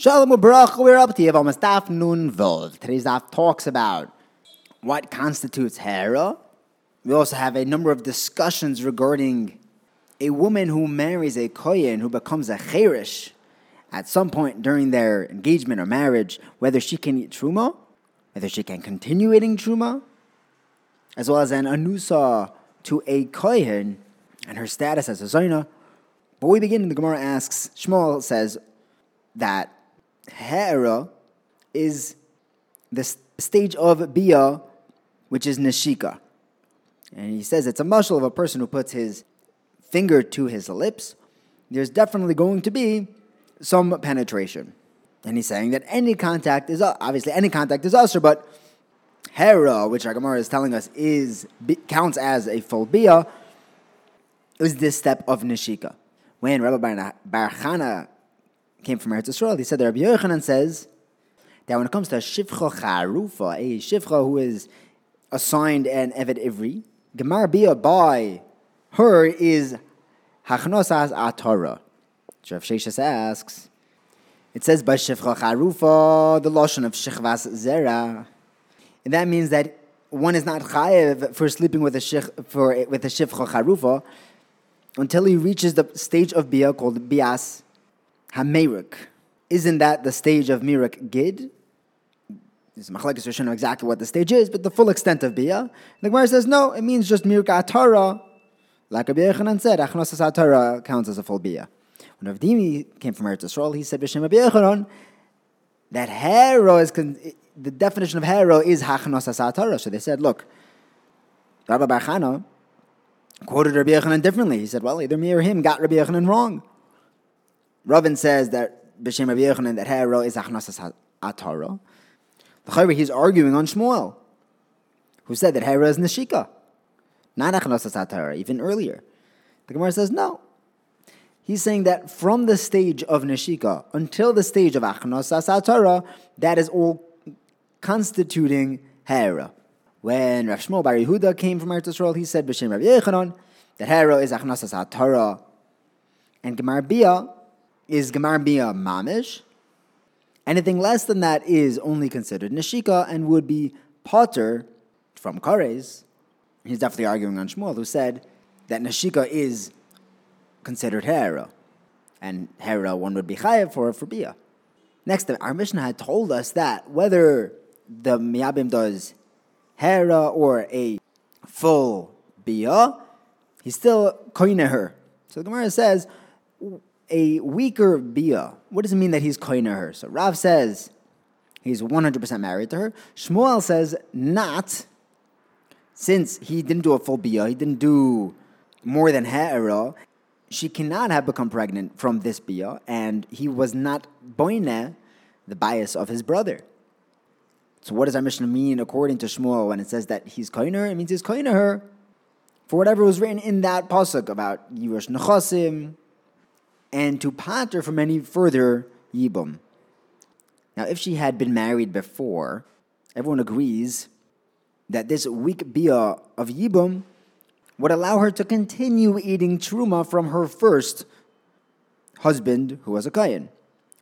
Shalom Ubrach, we're up to Yevamos Daf Nun Vov. Today's daf talks about what constitutes Hera. We also have a number of discussions regarding a woman who marries a Kohen who becomes a Cherish at some point during their engagement or marriage, whether she can eat Truma, whether she can continue eating Truma, as well as an Anusa to a Kohen and her status as a Zaina. But we begin, the Gemara asks, Shmuel says that Hera is the stage of Bia, which is Nashika. And he says it's a muscle of a person who puts his finger to his lips. There's definitely going to be some penetration. And he's saying that any contact is, uh, obviously, any contact is usher, but Hera, which our Gemara is telling us is counts as a full Bia, is this step of Nashika. When Rabbi Bar came from Eretz Yisrael. He said that Rabbi Yochanan says that when it comes to a shivcha charufa, a shivcha who is assigned an Eved Ivri, Gemar Bia by her is Hachnosas Atara. Rav Sheshas asks, it says by shivcha charufa, the lotion of shichvas zera. And that means that one is not chayev for sleeping with a shich, for with a shivcha charufa until he reaches the stage of bia called bias Hamerik. Isn't that the stage of Mirik Gid? This Machlekes Rosh know exactly what the stage is, but the full extent of Bia. The Gemara says no, it means just Mirik Atara. Like Rabbi Yochanan said, Achnosas Atara counts as a full Bia. When Rav Dimi came from Eretz Yisrael, he said B'Shem Rabbi Yochanan that hero is con- the definition of hero is Hachnosas Atara. So they said, look, Rabbi Bar quoted Rabbi Yochanan differently. He said, well, either me or him got Rabbi Yochanan wrong. Ravin says that b'shem Rabbi Yochanan that hero is achnasas atara. The he's arguing on Shmuel, who said that hera is neshika, not achnasas atara, even earlier. The Gemara says no. He's saying that from the stage of neshika until the stage of achnasas atara, that is all constituting hera. When Rav Shmuel Bar Yehuda came from Eretz Yisrael, he said b'shem Rabbi Yochanan that hera is achnasas atara, and Gemara Bia is Gemar Bia Mamish. Anything less than that is only considered Nashika and would be Potter from Kares. He's definitely arguing on Shmuel, who said that Nashika is considered Hera. And Hera, one would be Chayev for, for Bia. Next, our Mishnah had told us that whether the Miyabim does Hera or a full Bia, he's still koine her. So the Gemara says, a weaker bia. What does it mean that he's koina her? So Rav says he's 100% married to her. Shmuel says not, since he didn't do a full bia, he didn't do more than ha'era, she cannot have become pregnant from this bia, and he was not boine, the bias of his brother. So what does our Mishnah mean according to Shmuel when it says that he's koiner? It means he's koiner her for whatever was written in that pasuk about Yirush Nechasim, and to pater from any further yibum. Now, if she had been married before, everyone agrees that this weak bia of yibum would allow her to continue eating truma from her first husband, who was a kayan.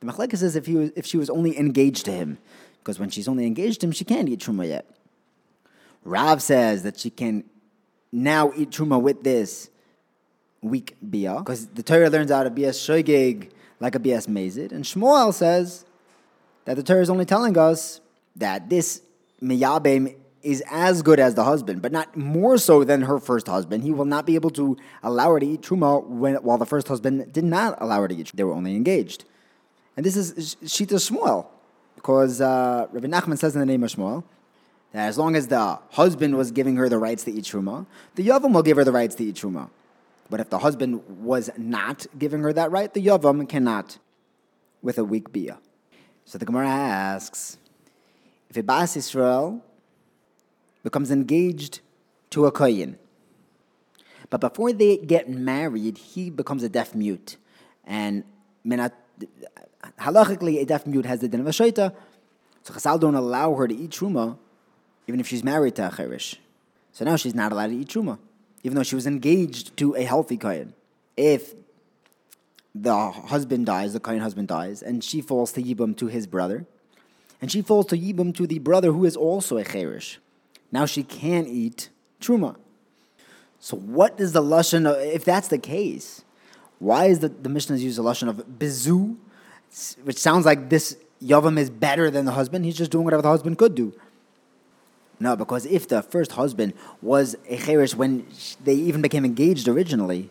The machlekes says if he was, if she was only engaged to him, because when she's only engaged to him, she can't eat truma yet. Rav says that she can now eat truma with this weak bia, because the Torah learns out of bia shogeg like a bias mazid, and Shmuel says that the Torah is only telling us that this miyabim is as good as the husband, but not more so than her first husband. He will not be able to allow her to eat truma when, while the first husband did not allow her to eat. They were only engaged, and this is Shita Shmuel, because uh, Rabbi Nachman says in the name of Shmuel that as long as the husband was giving her the rights to eat truma, the yavam will give her the rights to eat truma. But if the husband was not giving her that right, the Yavam cannot with a weak Bia. So the Gemara asks if a Bas Israel becomes engaged to a Koyin, but before they get married, he becomes a deaf mute. And menat, halachically, a deaf mute has the din of a shaita. So Chasal don't allow her to eat truma, even if she's married to a cherish. So now she's not allowed to eat truma even though she was engaged to a healthy kohen. If the husband dies, the Kohen husband dies, and she falls to Yibum to his brother, and she falls to Yibum to the brother who is also a Cherish. Now she can eat Truma. So what is the Lashon, of, if that's the case, why is the, the Mishnah use the Lashon of Bizu, which sounds like this Yavam is better than the husband, he's just doing whatever the husband could do. No, because if the first husband was a cherish when they even became engaged originally,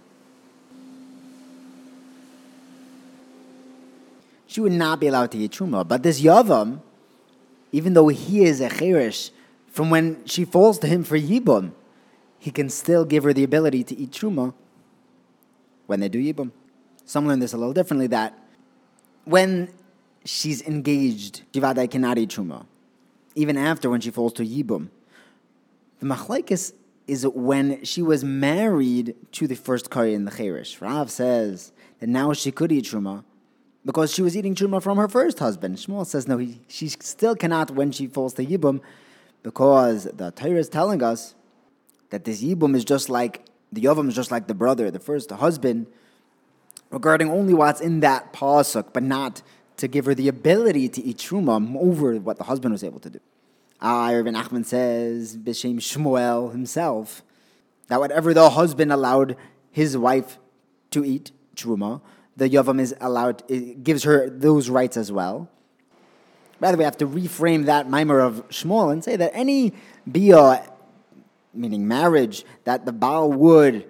she would not be allowed to eat truma. But this yavam, even though he is a cherish, from when she falls to him for yibum, he can still give her the ability to eat truma when they do yibum. Some learn this a little differently that when she's engaged, Jivadai cannot eat truma even after when she falls to Yibum. The machlekes is when she was married to the first in the Cherish. Rav says that now she could eat Truma because she was eating Truma from her first husband. Shmuel says no, he, she still cannot when she falls to Yibum because the Torah is telling us that this Yibum is just like, the Yavam is just like the brother, the first husband, regarding only what's in that pasuk, but not to give her the ability to eat truma over what the husband was able to do. Ah, Rav Nachman says, Bishem Shmuel himself, that whatever the husband allowed his wife to eat truma, the yavam is allowed, it gives her those rights as well. Rather, we have to reframe that mimer of Shmuel and say that any bia, meaning marriage, that the Baal would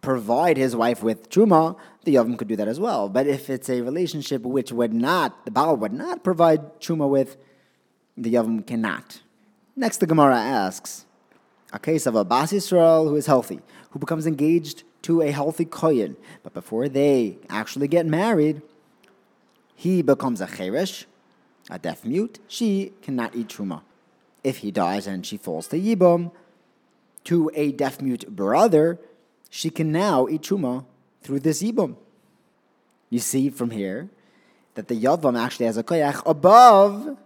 provide his wife with truma, the Yavam could do that as well. But if it's a relationship which would not, the Baal would not provide truma with, the Yavam cannot. Next, the Gemara asks a case of a Bas Yisrael who is healthy, who becomes engaged to a healthy Kohen, but before they actually get married, he becomes a Cheresh, a deaf mute. She cannot eat truma. If he dies and she falls to Yibum, to a deaf mute brother, she can now eat truma through this Yibum. You see from here that the Yavam actually has a koyach above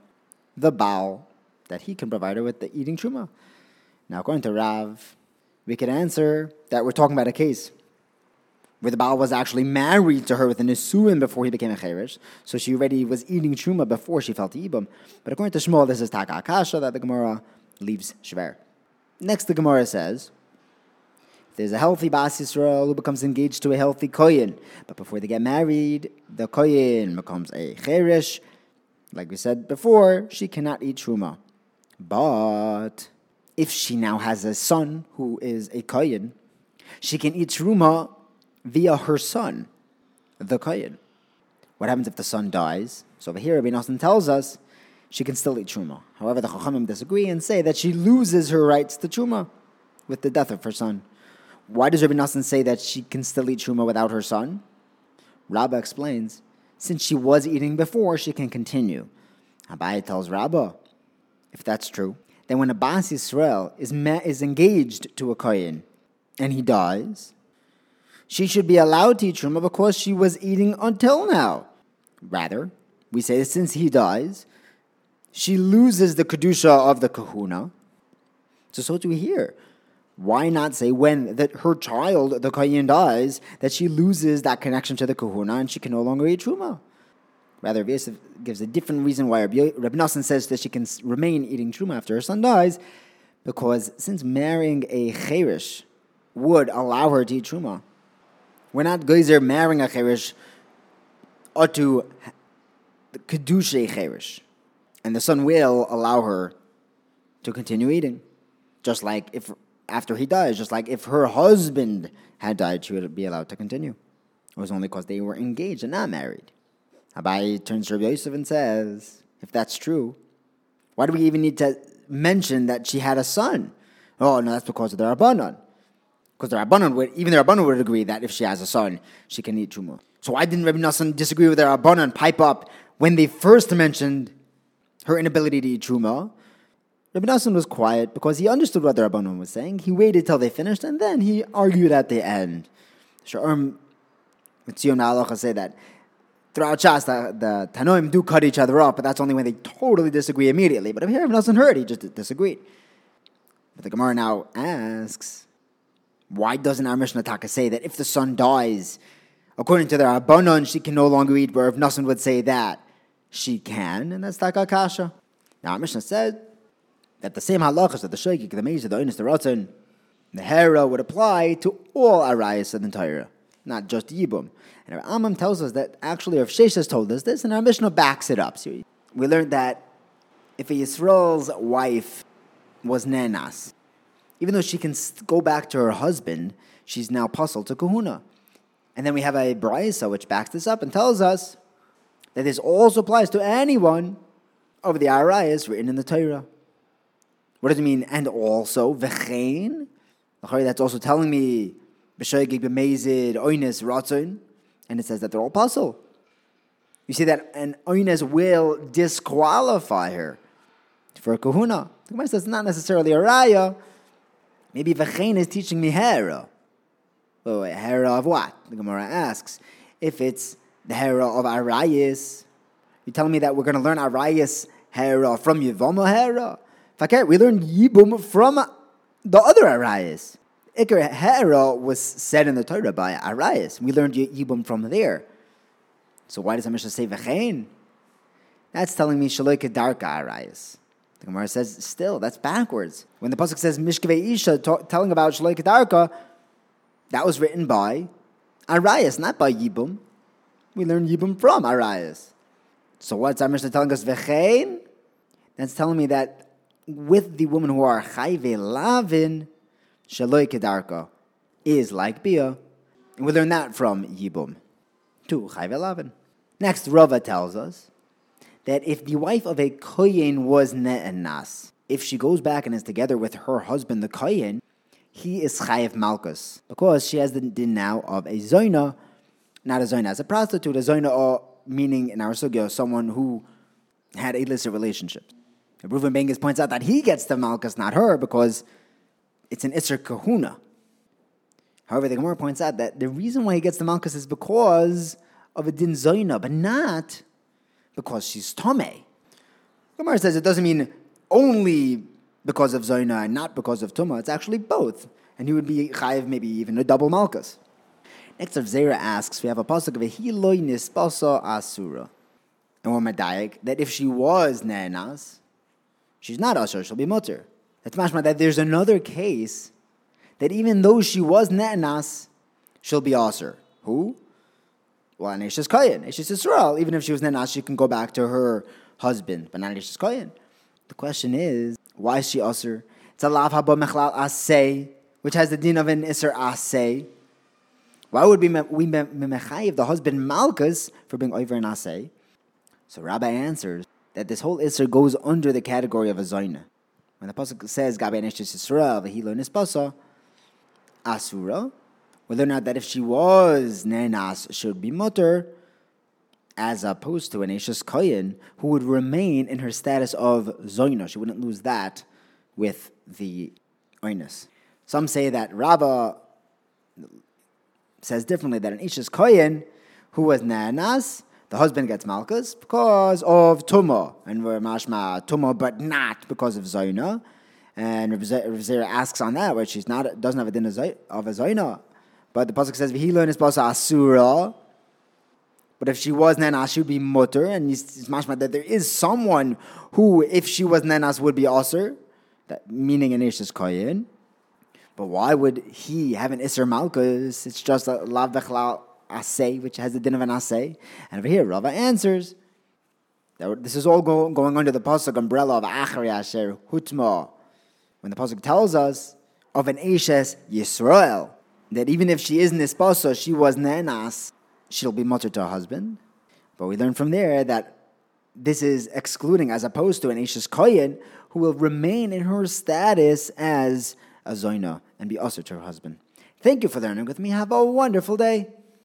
the Baal that he can provide her with the eating truma. Now, according to Rav, we could answer that we're talking about a case where the Baal was actually married to her with a Nisuin before he became a Cherish, so she already was eating Truma before she felt Ibum. But according to Shmuel, this is Taka Akasha that the Gemara leaves Shver. Next, the Gemara says, there's a healthy Bas Yisrael who becomes engaged to a healthy Koyin. but before they get married, the Koyin becomes a Cherish. Like we said before, she cannot eat Truma. But if she now has a son who is a Koyin, she can eat Truma via her son, the Koyin. What happens if the son dies? So over here, Rabbi Nosson tells us she can still eat Truma. However, the Chachamim disagree and say that she loses her rights to Truma with the death of her son. Why does Rabbi Nassan say that she can still eat truma without her son? Rabbah explains, since she was eating before, she can continue. Abai tells Rabbah, if that's true, then when a Bas Yisrael is, is engaged to a Kohen and he dies, she should be allowed to eat truma because she was eating until now. Rather, we say since he dies, she loses the kedusha of the kahuna. So so do we here why not say when that her child, the Kohen, dies, that she loses that connection to the Kahuna and she can no longer eat Truma? Rather, Yosef gives a different reason why Rabbi Nassan says that she can remain eating Truma after her son dies, because since marrying a Cherish would allow her to eat Truma, we're not Geyser marrying a Cherish or to the Kedusha Cherish. And the son will allow her to continue eating. Just like if after he dies, just like if her husband had died, she would be allowed to continue. It was only because they were engaged and not married. Abai turns to Rabbi Yosef and says, if that's true, why do we even need to mention that she had a son? Oh, no, that's because of the Rabbanon. Because the Rabbanon would, even the Rabbanon would agree that if she has a son, she can eat Truma. So why didn't Rabbi Nassan disagree with the Rabbanon pipe up when they first mentioned her inability to eat Truma? Rabbi Nassan was quiet because he understood what the Rabbanon was saying. He waited till they finished and then he argued at the end. Sha'arm Mitzion Halacha say that throughout Shas, the, the Tanoim do cut each other off, but that's only when they totally disagree immediately. But if Rabbi Nassan heard, he just disagreed. But the Gemara now asks, why doesn't our Mishnah Taka say that if the son dies according to the Rabbanon, she can no longer eat, where if Nassan would say that, she can, and that's Taka Kasha. Now, our Mishnah said that the same halachas of the Shaykik, the Mezid, the Oinus, the Ratzon, the Hera would apply to all Arayas of the Torah, not just Yibum. And our Amam tells us that actually Rav Sheshes told us this, and our Mishnah backs it up. So we learned that if a Yisrael's wife was Nenas, even though she can go back to her husband, she's now puzzled to kahuna. And then we have a brisa which backs this up and tells us that this also applies to anyone of the arayas written in the Torah. What does it mean? And also, v'chein? That's also telling me, b'mezid, oines, ratzon. And it says that they're all puzzle. You see that an oines will disqualify her for a kahuna. The Gemara says not necessarily a raya. Maybe v'chein is teaching me hera. Oh, hera of what? The Gemara asks. If it's the hera of arayis, you're telling me that we're going to learn arayis hera from Yivama hera? We learned yibum from the other arayis. Iker hera was said in the Torah by arayis. We learned yibum from there. So why does the Mishnah say v'chein? That's telling me shaloy kedarka arayis. The Gemara says, still, that's backwards. When the Pasuk says Mishkave Isha, telling about Shaloi Kedarka, that was written by Arias, not by Yibum. We learn Yibum from Arias. So what's our Mishnah telling us? Vechein? That's telling me that with the women who are Chayve Lavin, Shaloi Kedarka is like Bia. And we learn that from Yibum. To Chayve Lavin. Next, Rava tells us that if the wife of a kohen was ne'enas, if she goes back and is together with her husband, the kohen, he is chayiv malchus because she has the din now of a zoina, not a zoina as a prostitute, a zoina or meaning in our sugya someone who had illicit relationships. Reuven Bengus points out that he gets the malchus, not her, because it's an isser kahuna. However, the Gemara points out that the reason why he gets the malchus is because of a din zoina, but not because she's Tomei. Gemara says it doesn't mean only because of Zoina and not because of Tuma. It's actually both. And he would be chayiv maybe even a double malchus. Next Rav Zera asks, we have a pasuk of a hiloi nispasa asura. And we're medayik that if she was nenas, she's not asur, she'll be mutter. That's mashma that there's another case that even though she was nenas, she'll be asur. Who? Well, an Isha's Kohen, Isha's Israel. Even if she was Nenas, she can go back to her husband, but not Isha's Kohen. The question is, why is she Asr? It's a lav haba mechlal asay, which has the din of an Isser asay. Why would we we mechayiv the husband Malchus for being over an asay? So Rabbi answers that this whole Isser goes under the category of a Zaina. When the pasuk says Gabi Neshis Yisrael v'hilo nispasa asura, whether or not that if she was nenas should be mutter, as opposed to an Ashes Koyin, who would remain in her status of Zoina. She wouldn't lose that with the Oinus. Some say that Rabbah says differently that an Ashes Koyin, who was Nanas, the husband gets Malchus because of Tuma, and we're mashma Tuma, but not because of Zoina. And Rav Zera asks on that, where she's not doesn't have a din of a Zoina. But the pasuk says v'hilo is asura. But if she was nenas, she would be mutter, and it's mashma that there is someone who, if she was nenas, would be aser, that meaning an is koyin. But why would he have an iser malchus? It's just a lav asay, which has the din of an asay. And over here, Rava answers this is all go, going under the pasuk umbrella of achari asher hutma. When the pasuk tells us of an ishes Yisrael, that even if she is nisposa, she was nenas, she'll be mutter to her husband. But we learn from there that this is excluding, as opposed to an Ashes Koyin, who will remain in her status as a Zoina and be usher to her husband. Thank you for learning with me. Have a wonderful day.